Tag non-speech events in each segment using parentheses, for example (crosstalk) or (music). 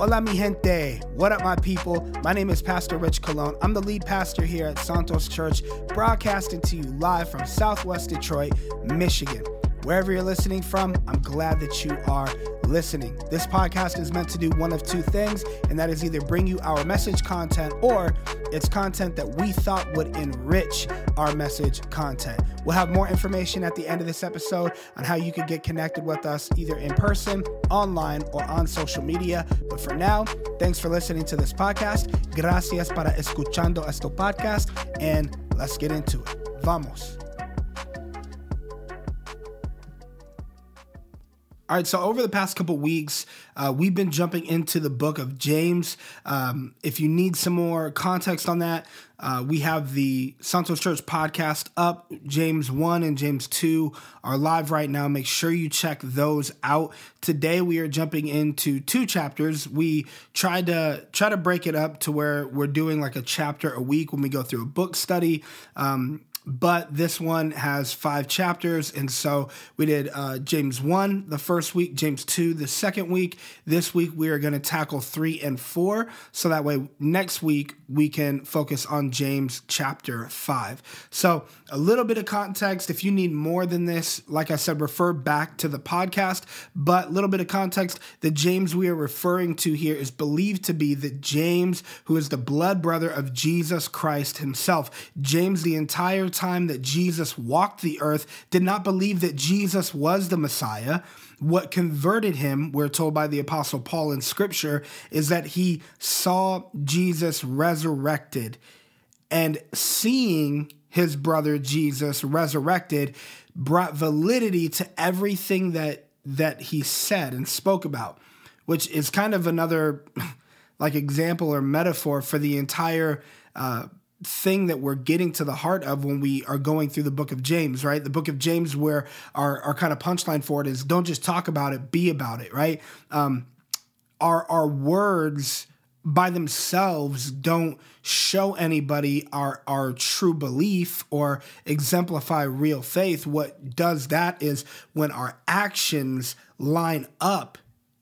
Hola, mi gente. What up, my people? My name is Pastor Rich Colon. I'm the lead pastor here at Santos Church, broadcasting to you live from Southwest Detroit, Michigan. Wherever you're listening from, I'm glad that you are listening. This podcast is meant to do one of two things, and that is either bring you our message content or it's content that we thought would enrich our message content. We'll have more information at the end of this episode on how you can get connected with us either in person, online, or on social media. But for now, thanks for listening to this podcast. Gracias para escuchando esto podcast, and let's get into it. Vamos. All right, so over the past couple weeks, uh, we've been jumping into the book of James. Um, if you need some more context on that, uh, we have the Santos Church podcast up. James 1 and James 2 are live right now. Make sure you check those out. Today we are jumping into two chapters. We tried to try to break it up to where we're doing like a chapter a week when we go through a book study. Um, but this one has five chapters. And so we did uh, James 1 the first week, James 2 the second week. This week we are going to tackle 3 and 4. So that way next week we can focus on James chapter 5. So a little bit of context. If you need more than this, like I said, refer back to the podcast. But a little bit of context the James we are referring to here is believed to be the James who is the blood brother of Jesus Christ himself. James, the entire time that Jesus walked the earth, did not believe that Jesus was the Messiah. What converted him, we're told by the Apostle Paul in Scripture, is that he saw Jesus resurrected and seeing his brother Jesus resurrected brought validity to everything that that he said and spoke about, which is kind of another (laughs) like example or metaphor for the entire uh, thing that we're getting to the heart of when we are going through the book of James, right? The book of James, where our, our kind of punchline for it is don't just talk about it, be about it, right? Um, our, our words by themselves don't show anybody our our true belief or exemplify real faith what does that is when our actions line up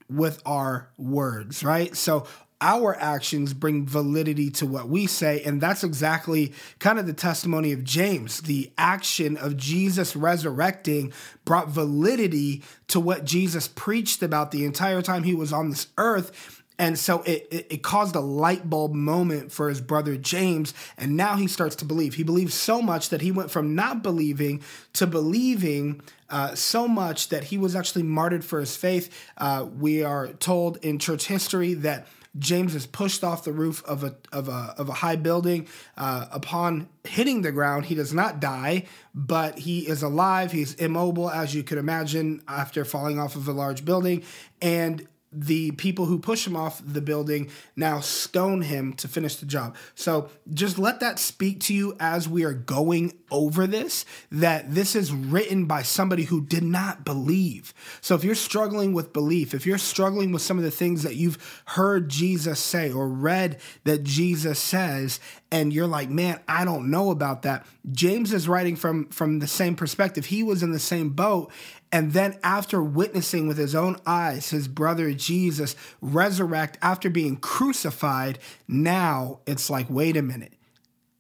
with our words right so our actions bring validity to what we say. And that's exactly kind of the testimony of James. The action of Jesus resurrecting brought validity to what Jesus preached about the entire time he was on this earth. And so it, it, it, caused a light bulb moment for his brother James. And now he starts to believe. He believes so much that he went from not believing to believing uh, so much that he was actually martyred for his faith. Uh, we are told in church history that James is pushed off the roof of a of a of a high building. Uh, upon hitting the ground, he does not die, but he is alive. He's immobile, as you could imagine, after falling off of a large building, and the people who push him off the building now stone him to finish the job. So just let that speak to you as we are going over this that this is written by somebody who did not believe. So if you're struggling with belief, if you're struggling with some of the things that you've heard Jesus say or read that Jesus says and you're like, "Man, I don't know about that." James is writing from from the same perspective. He was in the same boat and then, after witnessing with his own eyes his brother Jesus resurrect after being crucified, now it's like, wait a minute.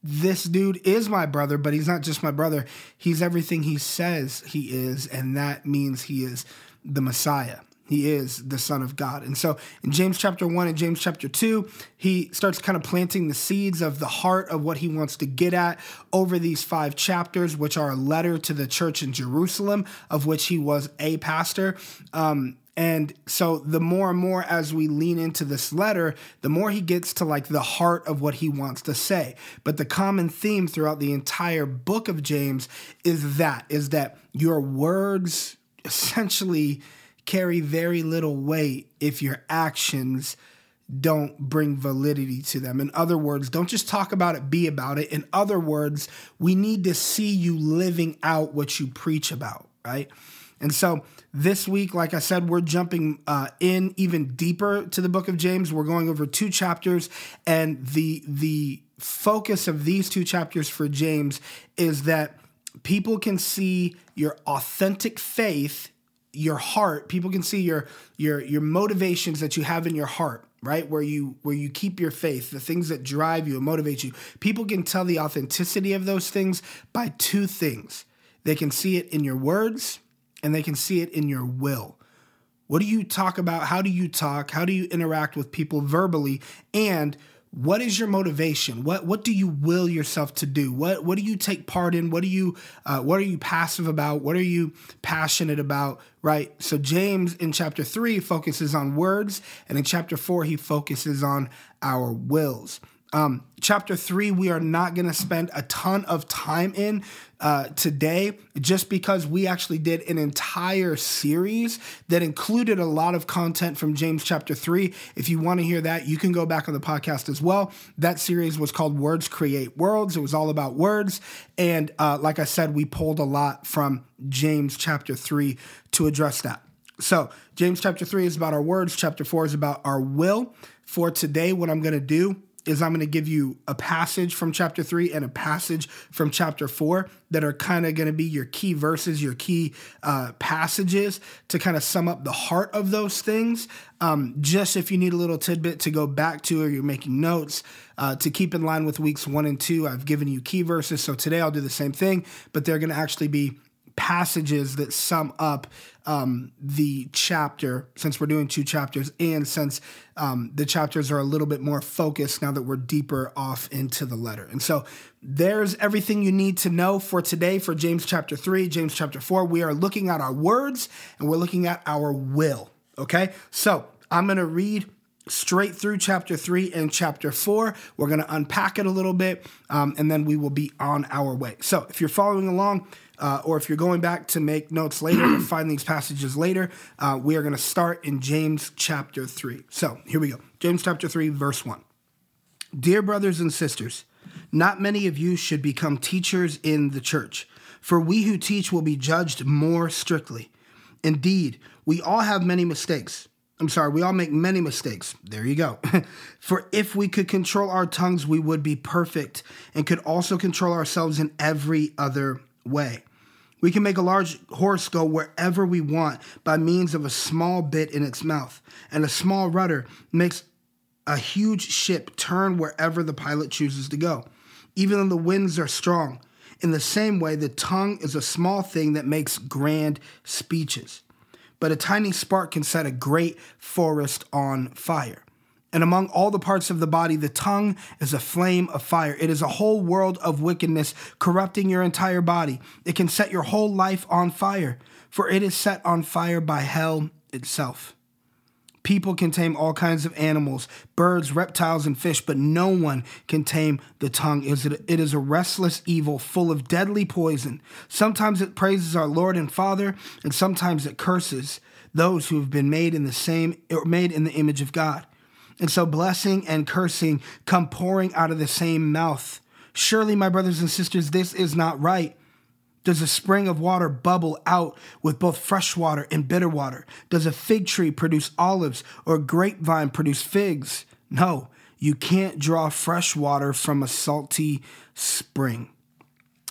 This dude is my brother, but he's not just my brother. He's everything he says he is. And that means he is the Messiah. He is the Son of God. And so in James chapter 1 and James chapter 2, he starts kind of planting the seeds of the heart of what he wants to get at over these five chapters, which are a letter to the church in Jerusalem, of which he was a pastor. Um, and so the more and more as we lean into this letter, the more he gets to like the heart of what he wants to say. But the common theme throughout the entire book of James is that is that your words essentially carry very little weight if your actions don't bring validity to them. In other words, don't just talk about it, be about it. In other words, we need to see you living out what you preach about, right? And so this week, like I said, we're jumping uh, in even deeper to the book of James. We're going over two chapters, and the the focus of these two chapters for James is that people can see your authentic faith your heart people can see your your your motivations that you have in your heart right? Where you where you keep your faith the things that drive you and motivate you. People can tell the authenticity of those things by two things. They can see it in your words and they can see it in your will. What do you talk about? How do you talk? How do you interact with people verbally? And what is your motivation? What what do you will yourself to do? What what do you take part in? What do you uh, what are you passive about? What are you passionate about? Right? So james in chapter 3 focuses on words and in chapter 4 he focuses on our wills um, chapter three, we are not going to spend a ton of time in uh, today just because we actually did an entire series that included a lot of content from James chapter three. If you want to hear that, you can go back on the podcast as well. That series was called Words Create Worlds, it was all about words. And uh, like I said, we pulled a lot from James chapter three to address that. So, James chapter 3 is about our words, chapter 4 is about our will. For today, what I'm going to do is I'm going to give you a passage from chapter 3 and a passage from chapter 4 that are kind of going to be your key verses, your key uh, passages to kind of sum up the heart of those things. Um, just if you need a little tidbit to go back to or you're making notes uh, to keep in line with weeks one and two, I've given you key verses. So today I'll do the same thing, but they're going to actually be passages that sum up um, the chapter, since we're doing two chapters, and since um, the chapters are a little bit more focused now that we're deeper off into the letter. And so there's everything you need to know for today for James chapter 3, James chapter 4. We are looking at our words and we're looking at our will. Okay, so I'm going to read straight through chapter 3 and chapter 4. We're going to unpack it a little bit um, and then we will be on our way. So if you're following along, uh, or if you're going back to make notes later or (clears throat) find these passages later, uh, we are going to start in James chapter 3. So here we go James chapter 3, verse 1. Dear brothers and sisters, not many of you should become teachers in the church, for we who teach will be judged more strictly. Indeed, we all have many mistakes. I'm sorry, we all make many mistakes. There you go. (laughs) For if we could control our tongues, we would be perfect and could also control ourselves in every other way. We can make a large horse go wherever we want by means of a small bit in its mouth, and a small rudder makes a huge ship turn wherever the pilot chooses to go, even though the winds are strong. In the same way, the tongue is a small thing that makes grand speeches, but a tiny spark can set a great forest on fire. And among all the parts of the body, the tongue is a flame of fire. It is a whole world of wickedness, corrupting your entire body. It can set your whole life on fire, for it is set on fire by hell itself. People can tame all kinds of animals, birds, reptiles, and fish, but no one can tame the tongue. It is a restless evil full of deadly poison. Sometimes it praises our Lord and Father, and sometimes it curses those who have been made in the same or made in the image of God. And so blessing and cursing come pouring out of the same mouth. Surely, my brothers and sisters, this is not right. Does a spring of water bubble out with both fresh water and bitter water? Does a fig tree produce olives or a grapevine produce figs? No, you can't draw fresh water from a salty spring.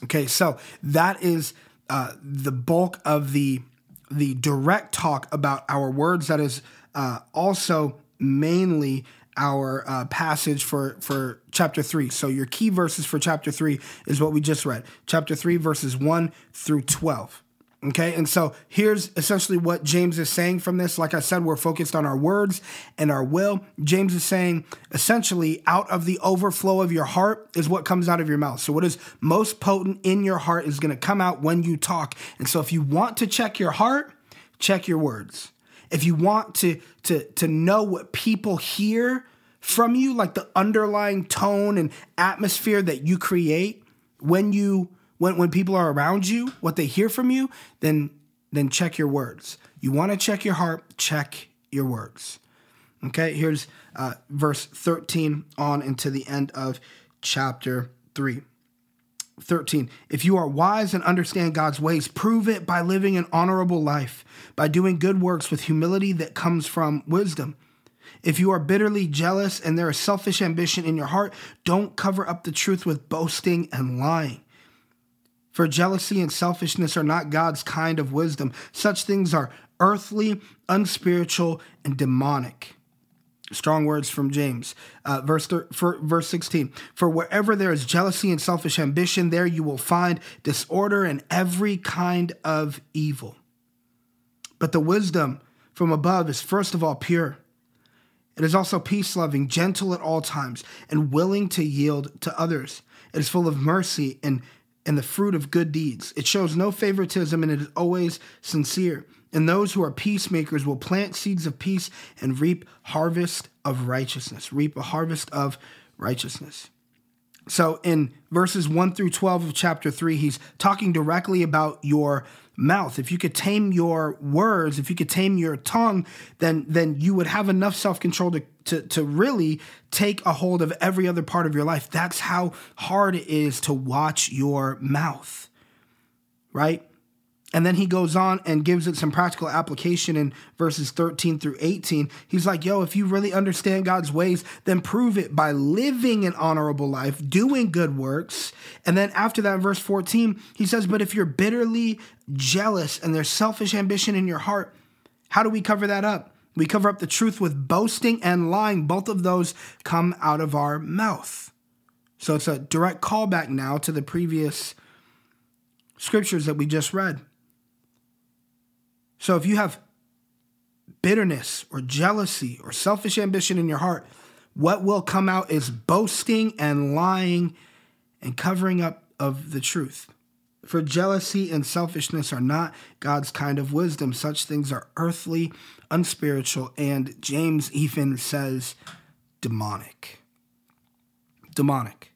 Okay, so that is uh, the bulk of the the direct talk about our words. That is uh, also mainly our uh, passage for for chapter 3 so your key verses for chapter 3 is what we just read. Chapter 3 verses 1 through 12 okay? And so here's essentially what james is saying from this. Like i said we're focused on our words and our will. James is saying essentially out of the overflow of your heart is what comes out of your mouth. So what is most potent in your heart is going to come out when you talk. And so if you want to check your heart check your words if you want to to to know what people hear from you, like the underlying tone and atmosphere that you create when you when when people are around you, what they hear from you, then then check your words. You want to check your heart, check your words. Okay, here's uh, verse 13 on into the end of chapter 3. 13. If you are wise and understand God's ways, prove it by living an honorable life, by doing good works with humility that comes from wisdom. If you are bitterly jealous and there is selfish ambition in your heart, don't cover up the truth with boasting and lying. For jealousy and selfishness are not God's kind of wisdom. Such things are earthly, unspiritual, and demonic. Strong words from James. Uh, verse, thir- for, verse 16. For wherever there is jealousy and selfish ambition, there you will find disorder and every kind of evil. But the wisdom from above is first of all pure. It is also peace loving, gentle at all times, and willing to yield to others. It is full of mercy and, and the fruit of good deeds. It shows no favoritism and it is always sincere. And those who are peacemakers will plant seeds of peace and reap harvest of righteousness. Reap a harvest of righteousness. So in verses 1 through 12 of chapter 3, he's talking directly about your mouth. If you could tame your words, if you could tame your tongue, then then you would have enough self-control to to, to really take a hold of every other part of your life. That's how hard it is to watch your mouth. Right? And then he goes on and gives it some practical application in verses 13 through 18. He's like, yo, if you really understand God's ways, then prove it by living an honorable life, doing good works. And then after that, verse 14, he says, but if you're bitterly jealous and there's selfish ambition in your heart, how do we cover that up? We cover up the truth with boasting and lying. Both of those come out of our mouth. So it's a direct callback now to the previous scriptures that we just read. So if you have bitterness or jealousy or selfish ambition in your heart, what will come out is boasting and lying and covering up of the truth. For jealousy and selfishness are not God's kind of wisdom. Such things are earthly, unspiritual, and James even says demonic. Demonic.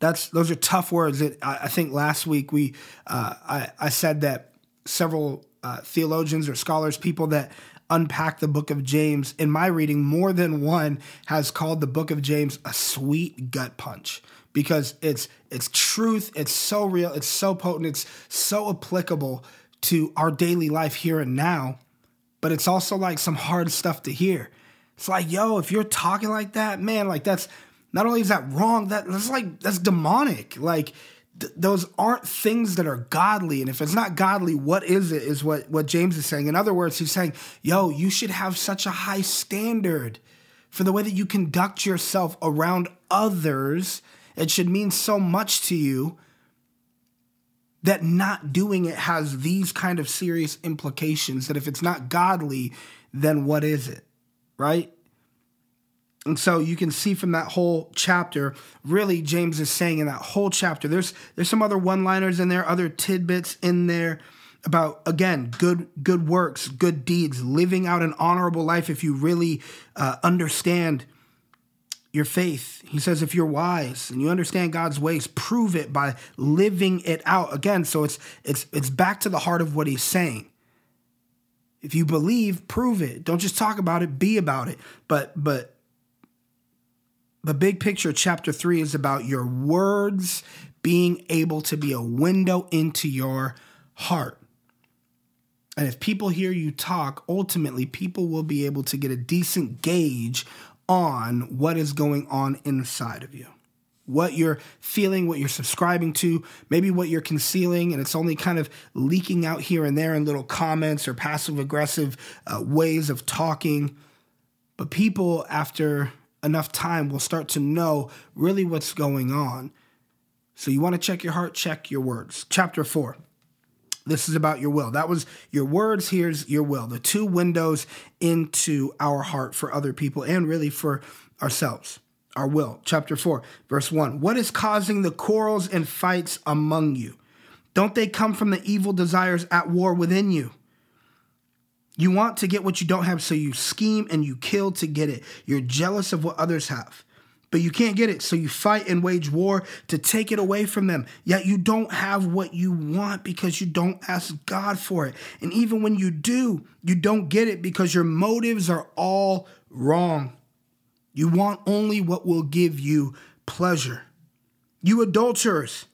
That's those are tough words. I, I think last week we uh, I, I said that several uh, theologians or scholars, people that unpack the book of James, in my reading, more than one has called the book of James a sweet gut punch because it's it's truth, it's so real, it's so potent, it's so applicable to our daily life here and now, but it's also like some hard stuff to hear. It's like, yo, if you're talking like that, man, like that's not only is that wrong, that that's like that's demonic. Like th- those aren't things that are godly. And if it's not godly, what is it? Is what, what James is saying. In other words, he's saying, yo, you should have such a high standard for the way that you conduct yourself around others. It should mean so much to you that not doing it has these kind of serious implications that if it's not godly, then what is it? Right? And so you can see from that whole chapter, really James is saying in that whole chapter, there's there's some other one-liners in there, other tidbits in there about again good good works, good deeds, living out an honorable life. If you really uh, understand your faith, he says, if you're wise and you understand God's ways, prove it by living it out. Again, so it's it's it's back to the heart of what he's saying. If you believe, prove it. Don't just talk about it, be about it. But but the big picture, chapter three, is about your words being able to be a window into your heart. And if people hear you talk, ultimately, people will be able to get a decent gauge on what is going on inside of you. What you're feeling, what you're subscribing to, maybe what you're concealing, and it's only kind of leaking out here and there in little comments or passive aggressive uh, ways of talking. But people, after enough time will start to know really what's going on. So you want to check your heart, check your words. Chapter 4. This is about your will. That was your words, here's your will. The two windows into our heart for other people and really for ourselves. Our will. Chapter 4, verse 1. What is causing the quarrels and fights among you? Don't they come from the evil desires at war within you? You want to get what you don't have, so you scheme and you kill to get it. You're jealous of what others have, but you can't get it, so you fight and wage war to take it away from them. Yet you don't have what you want because you don't ask God for it. And even when you do, you don't get it because your motives are all wrong. You want only what will give you pleasure. You adulterers,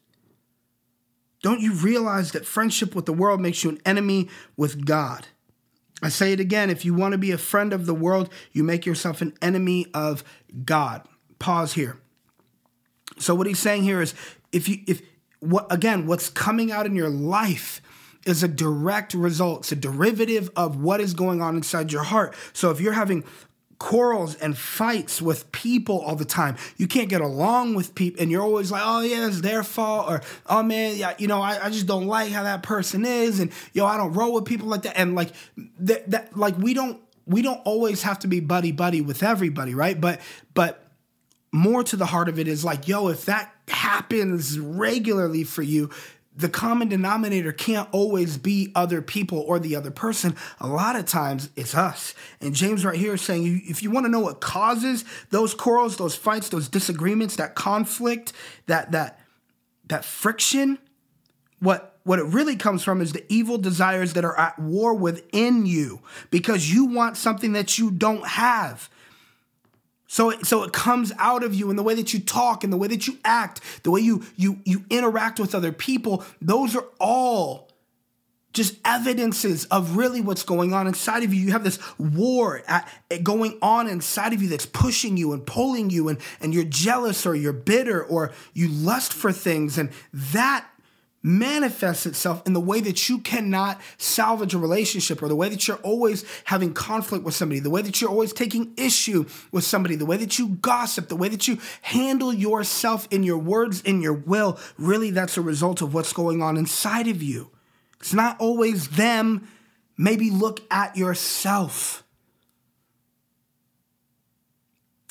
don't you realize that friendship with the world makes you an enemy with God? I say it again if you want to be a friend of the world, you make yourself an enemy of God. Pause here. So what he's saying here is if you if what again what's coming out in your life is a direct result. It's a derivative of what is going on inside your heart. So if you're having quarrels and fights with people all the time. You can't get along with people, and you're always like, "Oh yeah, it's their fault," or "Oh man, yeah, you know, I, I just don't like how that person is," and yo, I don't roll with people like that. And like that, that like we don't we don't always have to be buddy buddy with everybody, right? But but more to the heart of it is like, yo, if that happens regularly for you, the common denominator can't always be other people or the other person. A lot of times it's us. And James right here is saying if you want to know what causes those quarrels, those fights, those disagreements, that conflict, that that that friction, what what it really comes from is the evil desires that are at war within you because you want something that you don't have. So, so it comes out of you in the way that you talk, in the way that you act, the way you you you interact with other people. Those are all just evidences of really what's going on inside of you. You have this war at, going on inside of you that's pushing you and pulling you, and and you're jealous or you're bitter or you lust for things, and that manifests itself in the way that you cannot salvage a relationship or the way that you're always having conflict with somebody, the way that you're always taking issue with somebody, the way that you gossip, the way that you handle yourself in your words, in your will, really that's a result of what's going on inside of you. It's not always them. Maybe look at yourself.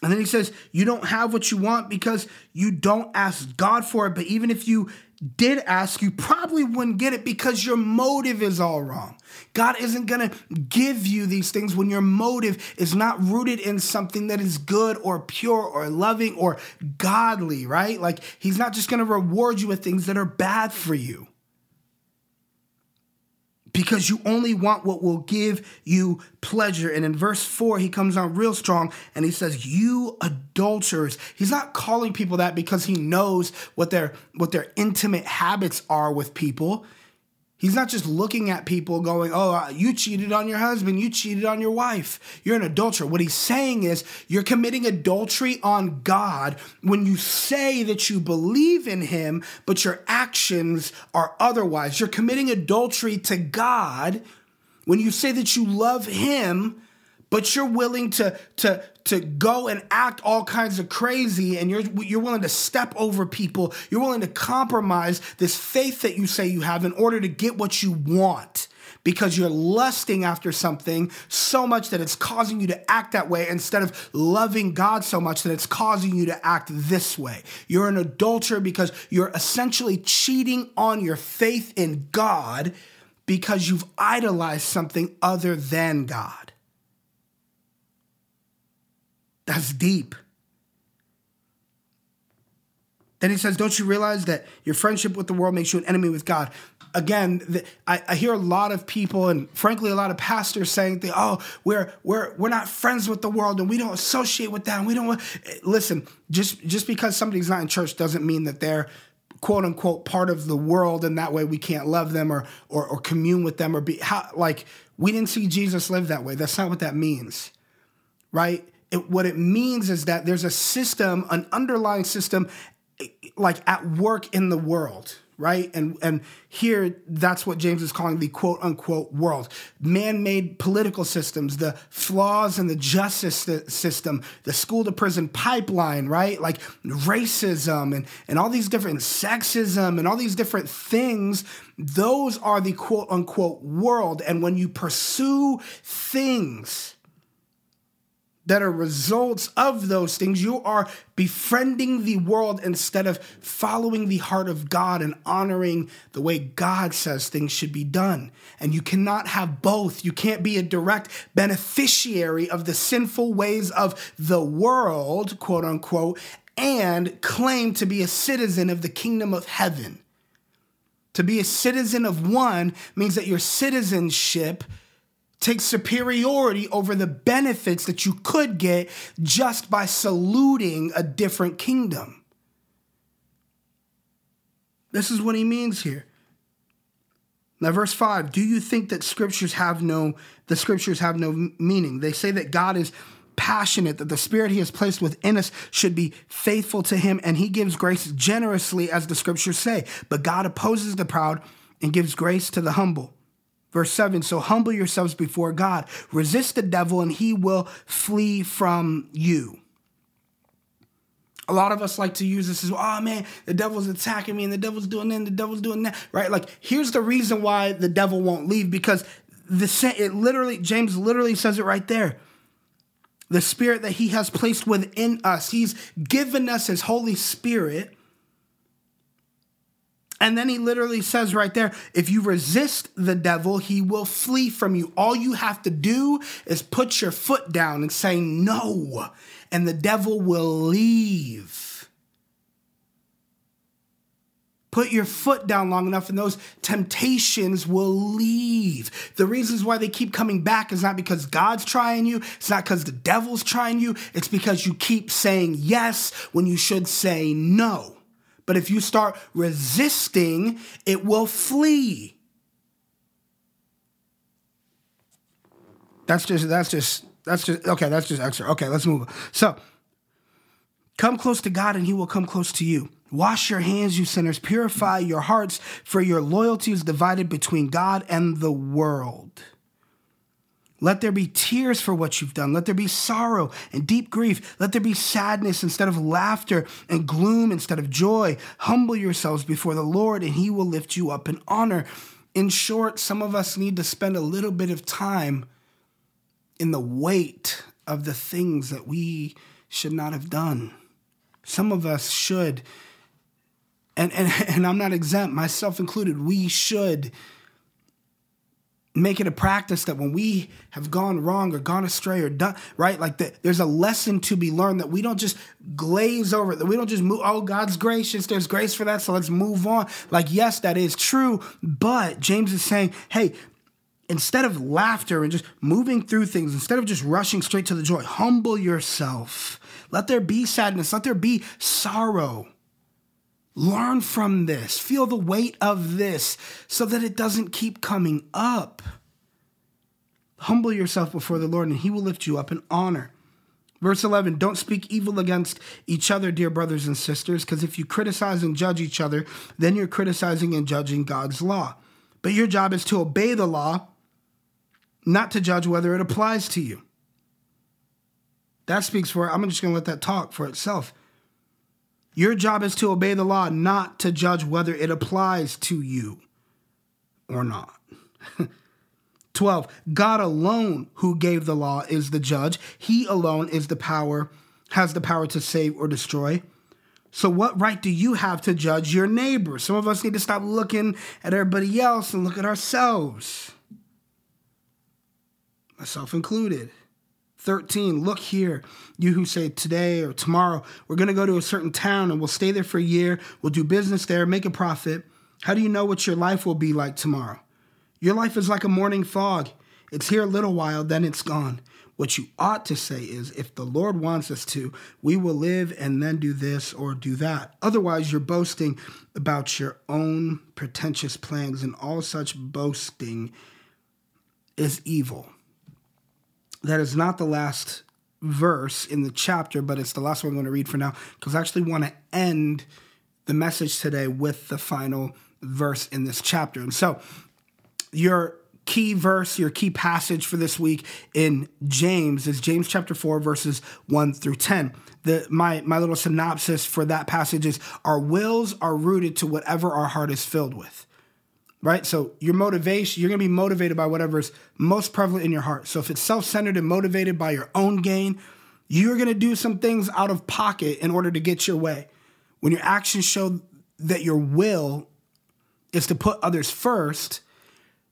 And then he says, You don't have what you want because you don't ask God for it. But even if you did ask, you probably wouldn't get it because your motive is all wrong. God isn't going to give you these things when your motive is not rooted in something that is good or pure or loving or godly, right? Like, He's not just going to reward you with things that are bad for you because you only want what will give you pleasure. And in verse 4, he comes on real strong and he says, "You adulterers." He's not calling people that because he knows what their what their intimate habits are with people. He's not just looking at people going, oh, uh, you cheated on your husband, you cheated on your wife, you're an adulterer. What he's saying is you're committing adultery on God when you say that you believe in him, but your actions are otherwise. You're committing adultery to God when you say that you love him, but you're willing to, to, to go and act all kinds of crazy and you're you're willing to step over people you're willing to compromise this faith that you say you have in order to get what you want because you're lusting after something so much that it's causing you to act that way instead of loving God so much that it's causing you to act this way. You're an adulterer because you're essentially cheating on your faith in God because you've idolized something other than God. That's deep. Then he says, Don't you realize that your friendship with the world makes you an enemy with God? Again, the, I, I, hear a lot of people and frankly a lot of pastors saying, "Oh, we're we're we're not friends with the world and we don't associate with them. We don't." Eh, listen, just just because somebody's not in church doesn't mean that they're quote unquote part of the world and that way we can't love them or or, or commune with them or be how, like we didn't see Jesus live that way. That's not what that means, right? It, what it means is that there's a system, an underlying system, like at work in the world, right? And and here that's what James is calling the quote unquote world. Man-made political systems, the flaws in the justice system, the school to prison pipeline, right? Like racism and, and all these different sexism and all these different things, those are the quote unquote world. And when you pursue things that are results of those things. You are befriending the world instead of following the heart of God and honoring the way God says things should be done. And you cannot have both. You can't be a direct beneficiary of the sinful ways of the world, quote unquote, and claim to be a citizen of the kingdom of heaven. To be a citizen of one means that your citizenship take superiority over the benefits that you could get just by saluting a different kingdom. This is what he means here. Now, verse 5 Do you think that scriptures have no, the scriptures have no meaning? They say that God is passionate, that the spirit he has placed within us should be faithful to him, and he gives grace generously, as the scriptures say. But God opposes the proud and gives grace to the humble. Verse 7 So humble yourselves before God, resist the devil, and he will flee from you. A lot of us like to use this as, oh man, the devil's attacking me and the devil's doing this and the devil's doing that, right? Like, here's the reason why the devil won't leave because the it literally, James literally says it right there. The spirit that he has placed within us, he's given us his Holy Spirit and then he literally says right there if you resist the devil, he will flee from you. All you have to do is put your foot down and say no, and the devil will leave. Put your foot down long enough, and those temptations will leave. The reasons why they keep coming back is not because God's trying you, it's not because the devil's trying you, it's because you keep saying yes when you should say no. But if you start resisting, it will flee. That's just, that's just, that's just, okay, that's just extra. Okay, let's move on. So, come close to God and he will come close to you. Wash your hands, you sinners. Purify your hearts, for your loyalty is divided between God and the world. Let there be tears for what you've done. Let there be sorrow and deep grief. Let there be sadness instead of laughter and gloom instead of joy. Humble yourselves before the Lord, and He will lift you up in honor. In short, some of us need to spend a little bit of time in the weight of the things that we should not have done. Some of us should, and, and, (laughs) and I'm not exempt, myself included, we should make it a practice that when we have gone wrong or gone astray or done right like that there's a lesson to be learned that we don't just glaze over that we don't just move oh god's gracious there's grace for that so let's move on. Like yes that is true but james is saying hey instead of laughter and just moving through things instead of just rushing straight to the joy humble yourself. Let there be sadness let there be sorrow Learn from this. Feel the weight of this so that it doesn't keep coming up. Humble yourself before the Lord, and he will lift you up in honor. Verse 11 Don't speak evil against each other, dear brothers and sisters, because if you criticize and judge each other, then you're criticizing and judging God's law. But your job is to obey the law, not to judge whether it applies to you. That speaks for, I'm just going to let that talk for itself. Your job is to obey the law, not to judge whether it applies to you or not. (laughs) 12. God alone who gave the law is the judge. He alone is the power, has the power to save or destroy. So, what right do you have to judge your neighbor? Some of us need to stop looking at everybody else and look at ourselves, myself included. 13 look here. You who say today or tomorrow we're going to go to a certain town and we'll stay there for a year. We'll do business there make a profit. How do you know what your life will be like tomorrow? Your life is like a morning fog. It's here a little while then it's gone. What you ought to say is if the lord wants us to we will live and then do this or do that. Otherwise you're boasting about your own pretentious plans and all such boasting is evil that is not the last verse in the chapter, but it's the last one I'm going to read for now because I actually want to end the message today with the final verse in this chapter. And so, your key verse, your key passage for this week in James is James chapter 4 verses 1 through 10. The my my little synopsis for that passage is our wills are rooted to whatever our heart is filled with right? So your motivation, you're going to be motivated by whatever's most prevalent in your heart. So if it's self-centered and motivated by your own gain, you're going to do some things out of pocket in order to get your way. When your actions show that your will is to put others first,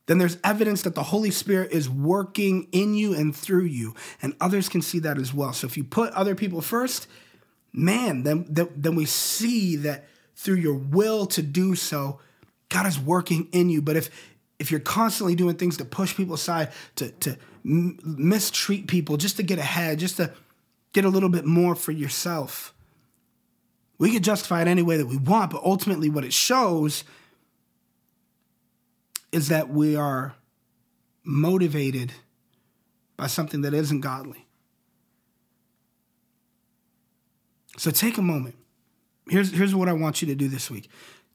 then there's evidence that the Holy Spirit is working in you and through you, and others can see that as well. So if you put other people first, man, then then we see that through your will to do so, God is working in you. But if if you're constantly doing things to push people aside, to to m- mistreat people, just to get ahead, just to get a little bit more for yourself, we can justify it any way that we want. But ultimately, what it shows is that we are motivated by something that isn't godly. So take a moment. Here's, here's what I want you to do this week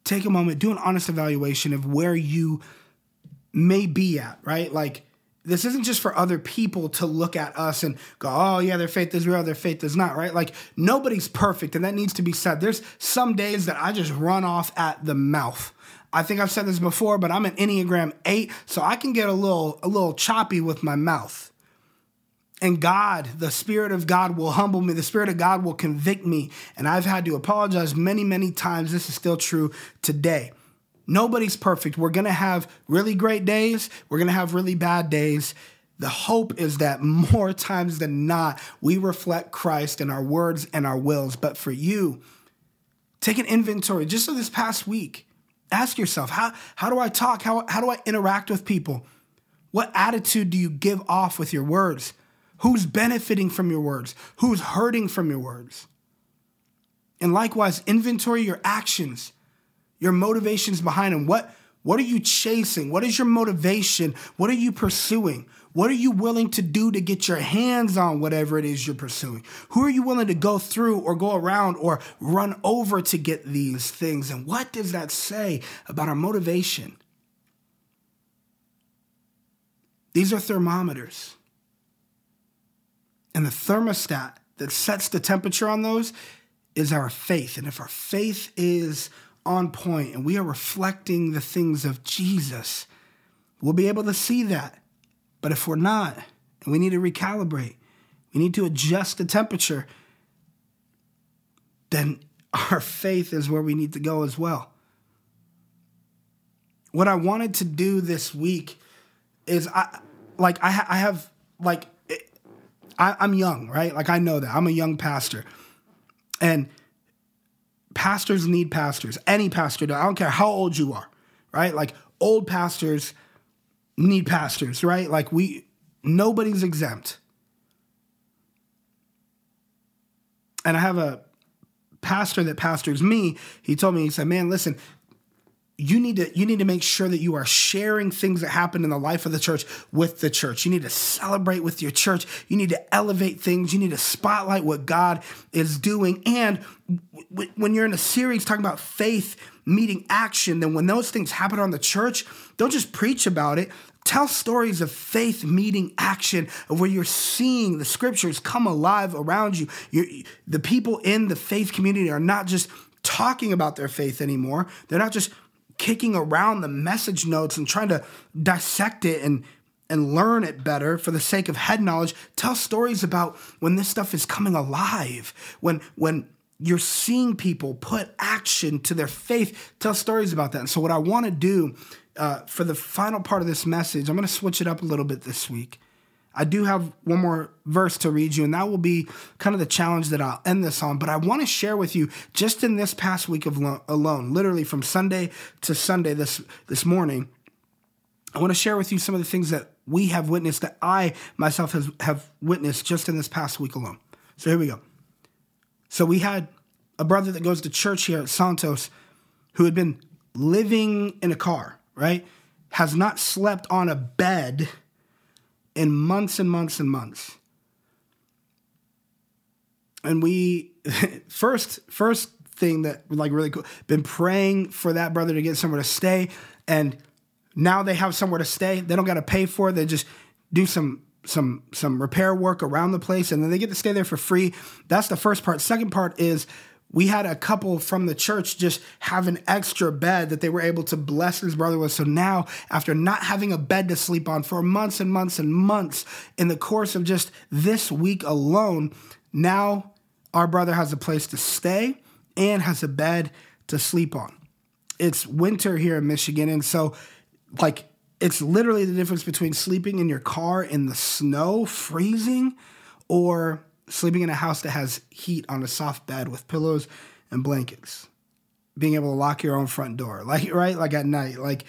take a moment, do an honest evaluation of where you may be at, right? Like, this isn't just for other people to look at us and go, oh, yeah, their faith is real, their faith is not, right? Like, nobody's perfect, and that needs to be said. There's some days that I just run off at the mouth. I think I've said this before, but I'm an Enneagram 8, so I can get a little a little choppy with my mouth. And God, the Spirit of God will humble me. The Spirit of God will convict me. And I've had to apologize many, many times. This is still true today. Nobody's perfect. We're going to have really great days, we're going to have really bad days. The hope is that more (laughs) times than not, we reflect Christ in our words and our wills. But for you, take an inventory just so this past week. Ask yourself, how, how do I talk? How, how do I interact with people? What attitude do you give off with your words? Who's benefiting from your words? Who's hurting from your words? And likewise, inventory your actions, your motivations behind them. What, what are you chasing? What is your motivation? What are you pursuing? What are you willing to do to get your hands on whatever it is you're pursuing? Who are you willing to go through or go around or run over to get these things? And what does that say about our motivation? These are thermometers. And the thermostat that sets the temperature on those is our faith. And if our faith is on point and we are reflecting the things of Jesus, we'll be able to see that. But if we're not, and we need to recalibrate, we need to adjust the temperature, then (laughs) our faith is where we need to go as well. What I wanted to do this week is I like I, ha- I have like I, I'm young, right? Like I know that. I'm a young pastor. And pastors need pastors. Any pastor, I don't care how old you are, right? Like old pastors need pastors, right? Like we nobody's exempt. And I have a pastor that pastors me. He told me, he said, Man, listen, you need to you need to make sure that you are sharing things that happen in the life of the church with the church. You need to celebrate with your church. You need to elevate things. You need to spotlight what God is doing. And w- when you're in a series talking about faith meeting action, then when those things happen on the church, don't just preach about it. Tell stories of faith meeting action, of where you're seeing the scriptures come alive around you. You're, the people in the faith community are not just talking about their faith anymore. They're not just kicking around the message notes and trying to dissect it and and learn it better for the sake of head knowledge. Tell stories about when this stuff is coming alive when when you're seeing people put action to their faith. Tell stories about that. And so what i want to do uh, for the final part of this message i'm going to switch it up a little bit this week I do have one more verse to read you, and that will be kind of the challenge that I'll end this on. But I want to share with you just in this past week of lo- alone, literally from Sunday to Sunday this this morning. I want to share with you some of the things that we have witnessed that I myself has, have witnessed just in this past week alone. So here we go. So we had a brother that goes to church here at Santos who had been living in a car, right? Has not slept on a bed in months and months and months. And we (laughs) first first thing that like really cool been praying for that brother to get somewhere to stay and now they have somewhere to stay. They don't got to pay for it. They just do some some some repair work around the place and then they get to stay there for free. That's the first part. Second part is we had a couple from the church just have an extra bed that they were able to bless his brother with. So now, after not having a bed to sleep on for months and months and months, in the course of just this week alone, now our brother has a place to stay and has a bed to sleep on. It's winter here in Michigan, and so like it's literally the difference between sleeping in your car in the snow, freezing, or sleeping in a house that has heat on a soft bed with pillows and blankets, being able to lock your own front door, (laughs) like right, like at night, like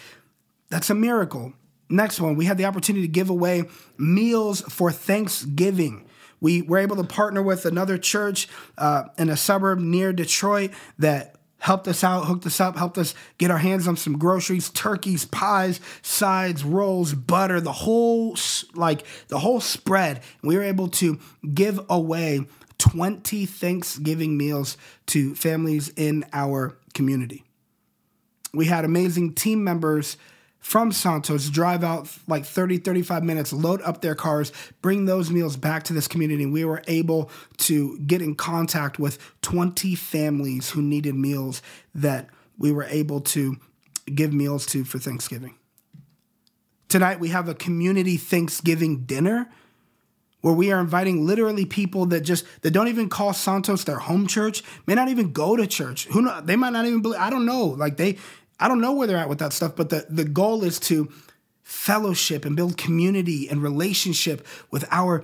that's a miracle. Next one, we had the opportunity to give away meals for Thanksgiving. We were able to partner with another church uh, in a suburb near Detroit that helped us out, hooked us up, helped us get our hands on some groceries, turkeys, pies, sides, rolls, butter, the whole like the whole spread. We were able to give away 20 Thanksgiving meals to families in our community. we had amazing team members from Santos drive out like 30, 35 minutes, load up their cars, bring those meals back to this community. We were able to get in contact with 20 families who needed meals that we were able to give meals to for Thanksgiving. Tonight, we have a community Thanksgiving dinner where we are inviting literally people that just that don't even call Santos their home church, may not even go to church. Who know they might not even believe I don't know. Like they I don't know where they're at with that stuff, but the, the goal is to fellowship and build community and relationship with our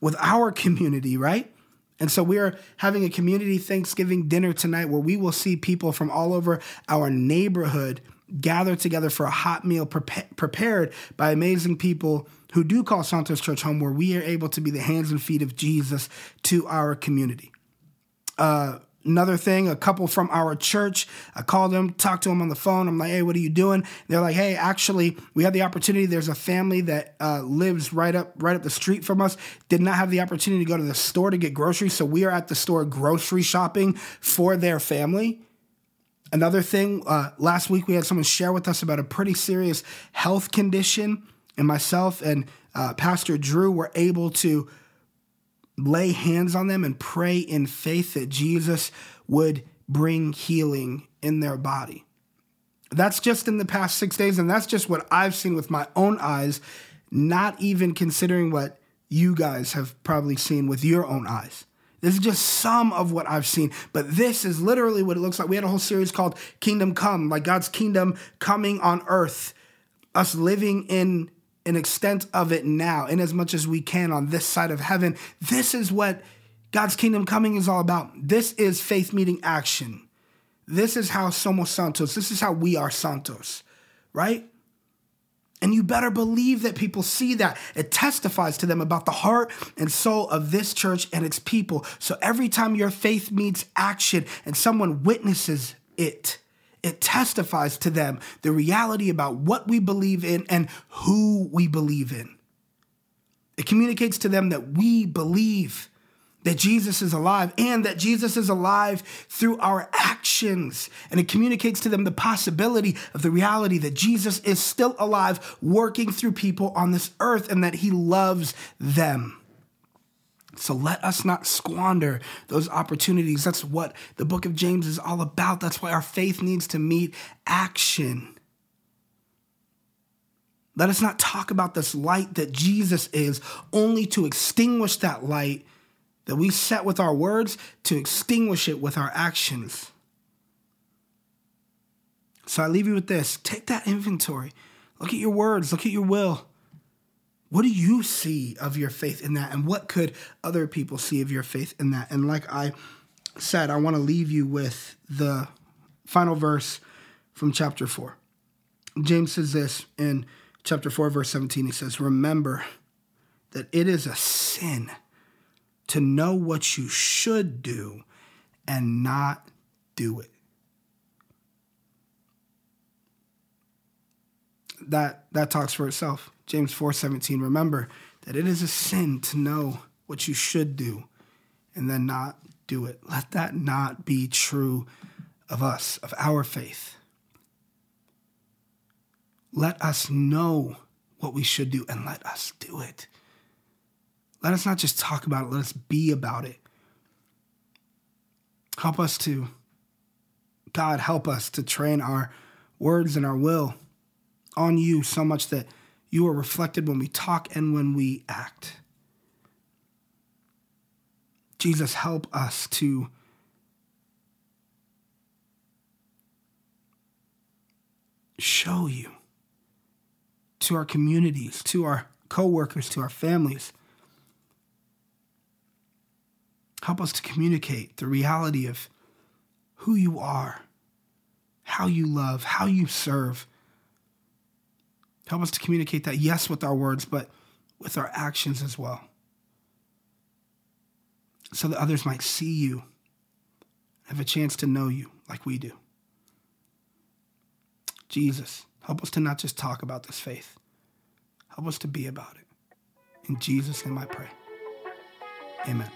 with our community, right? And so we are having a community Thanksgiving dinner tonight where we will see people from all over our neighborhood gather together for a hot meal prepared by amazing people who do call Santos Church home, where we are able to be the hands and feet of Jesus to our community. Uh, Another thing, a couple from our church, I called them, talked to them on the phone. I'm like, hey, what are you doing? They're like, hey, actually, we had the opportunity. There's a family that uh, lives right up right up the street from us. Did not have the opportunity to go to the store to get groceries, so we are at the store grocery shopping for their family. Another thing, uh, last week we had someone share with us about a pretty serious health condition, and myself and uh, Pastor Drew were able to lay hands on them and pray in faith that Jesus would bring healing in their body. That's just in the past six days, and that's just what I've seen with my own eyes, not even considering what you guys have probably seen with your own eyes. This is just some of what I've seen, but this is literally what it looks like. We had a whole series called Kingdom Come, like God's kingdom coming on earth, us living in an extent of it now, in as much as we can on this side of heaven. This is what God's kingdom coming is all about. This is faith meeting action. This is how Somos Santos, this is how we are Santos, right? And you better believe that people see that. It testifies to them about the heart and soul of this church and its people. So every time your faith meets action and someone witnesses it, it testifies to them the reality about what we believe in and who we believe in. It communicates to them that we believe that Jesus is alive and that Jesus is alive through our actions. And it communicates to them the possibility of the reality that Jesus is still alive, working through people on this earth, and that he loves them. So let us not squander those opportunities. That's what the book of James is all about. That's why our faith needs to meet action. Let us not talk about this light that Jesus is only to extinguish that light that we set with our words, to extinguish it with our actions. So I leave you with this take that inventory. Look at your words, look at your will. What do you see of your faith in that? And what could other people see of your faith in that? And like I said, I want to leave you with the final verse from chapter 4. James says this in chapter 4, verse 17. He says, Remember that it is a sin to know what you should do and not do it. That that talks for itself. James 4:17 remember that it is a sin to know what you should do and then not do it. Let that not be true of us, of our faith. Let us know what we should do and let us do it. Let us not just talk about it, let us be about it. Help us to, God, help us to train our words and our will on you so much that you are reflected when we talk and when we act. Jesus, help us to show you to our communities, to our coworkers, to our families. Help us to communicate the reality of who you are, how you love, how you serve, Help us to communicate that, yes, with our words, but with our actions as well. So that others might see you, have a chance to know you like we do. Jesus, help us to not just talk about this faith, help us to be about it. In Jesus' name I pray. Amen.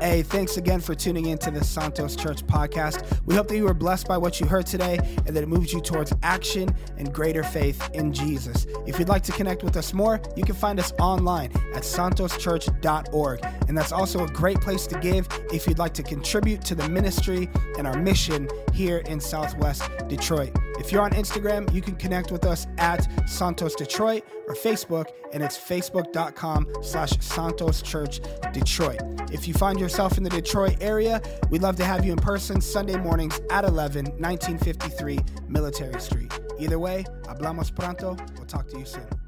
Hey, thanks again for tuning in to the Santos Church podcast. We hope that you were blessed by what you heard today and that it moves you towards action and greater faith in Jesus. If you'd like to connect with us more, you can find us online at santoschurch.org. And that's also a great place to give if you'd like to contribute to the ministry and our mission here in Southwest Detroit. If you're on Instagram, you can connect with us at Santos Detroit or Facebook, and it's facebook.com slash Santos Church Detroit. If you find yourself in the Detroit area, we'd love to have you in person Sunday mornings at 11, 1953 Military Street. Either way, hablamos pronto. We'll talk to you soon.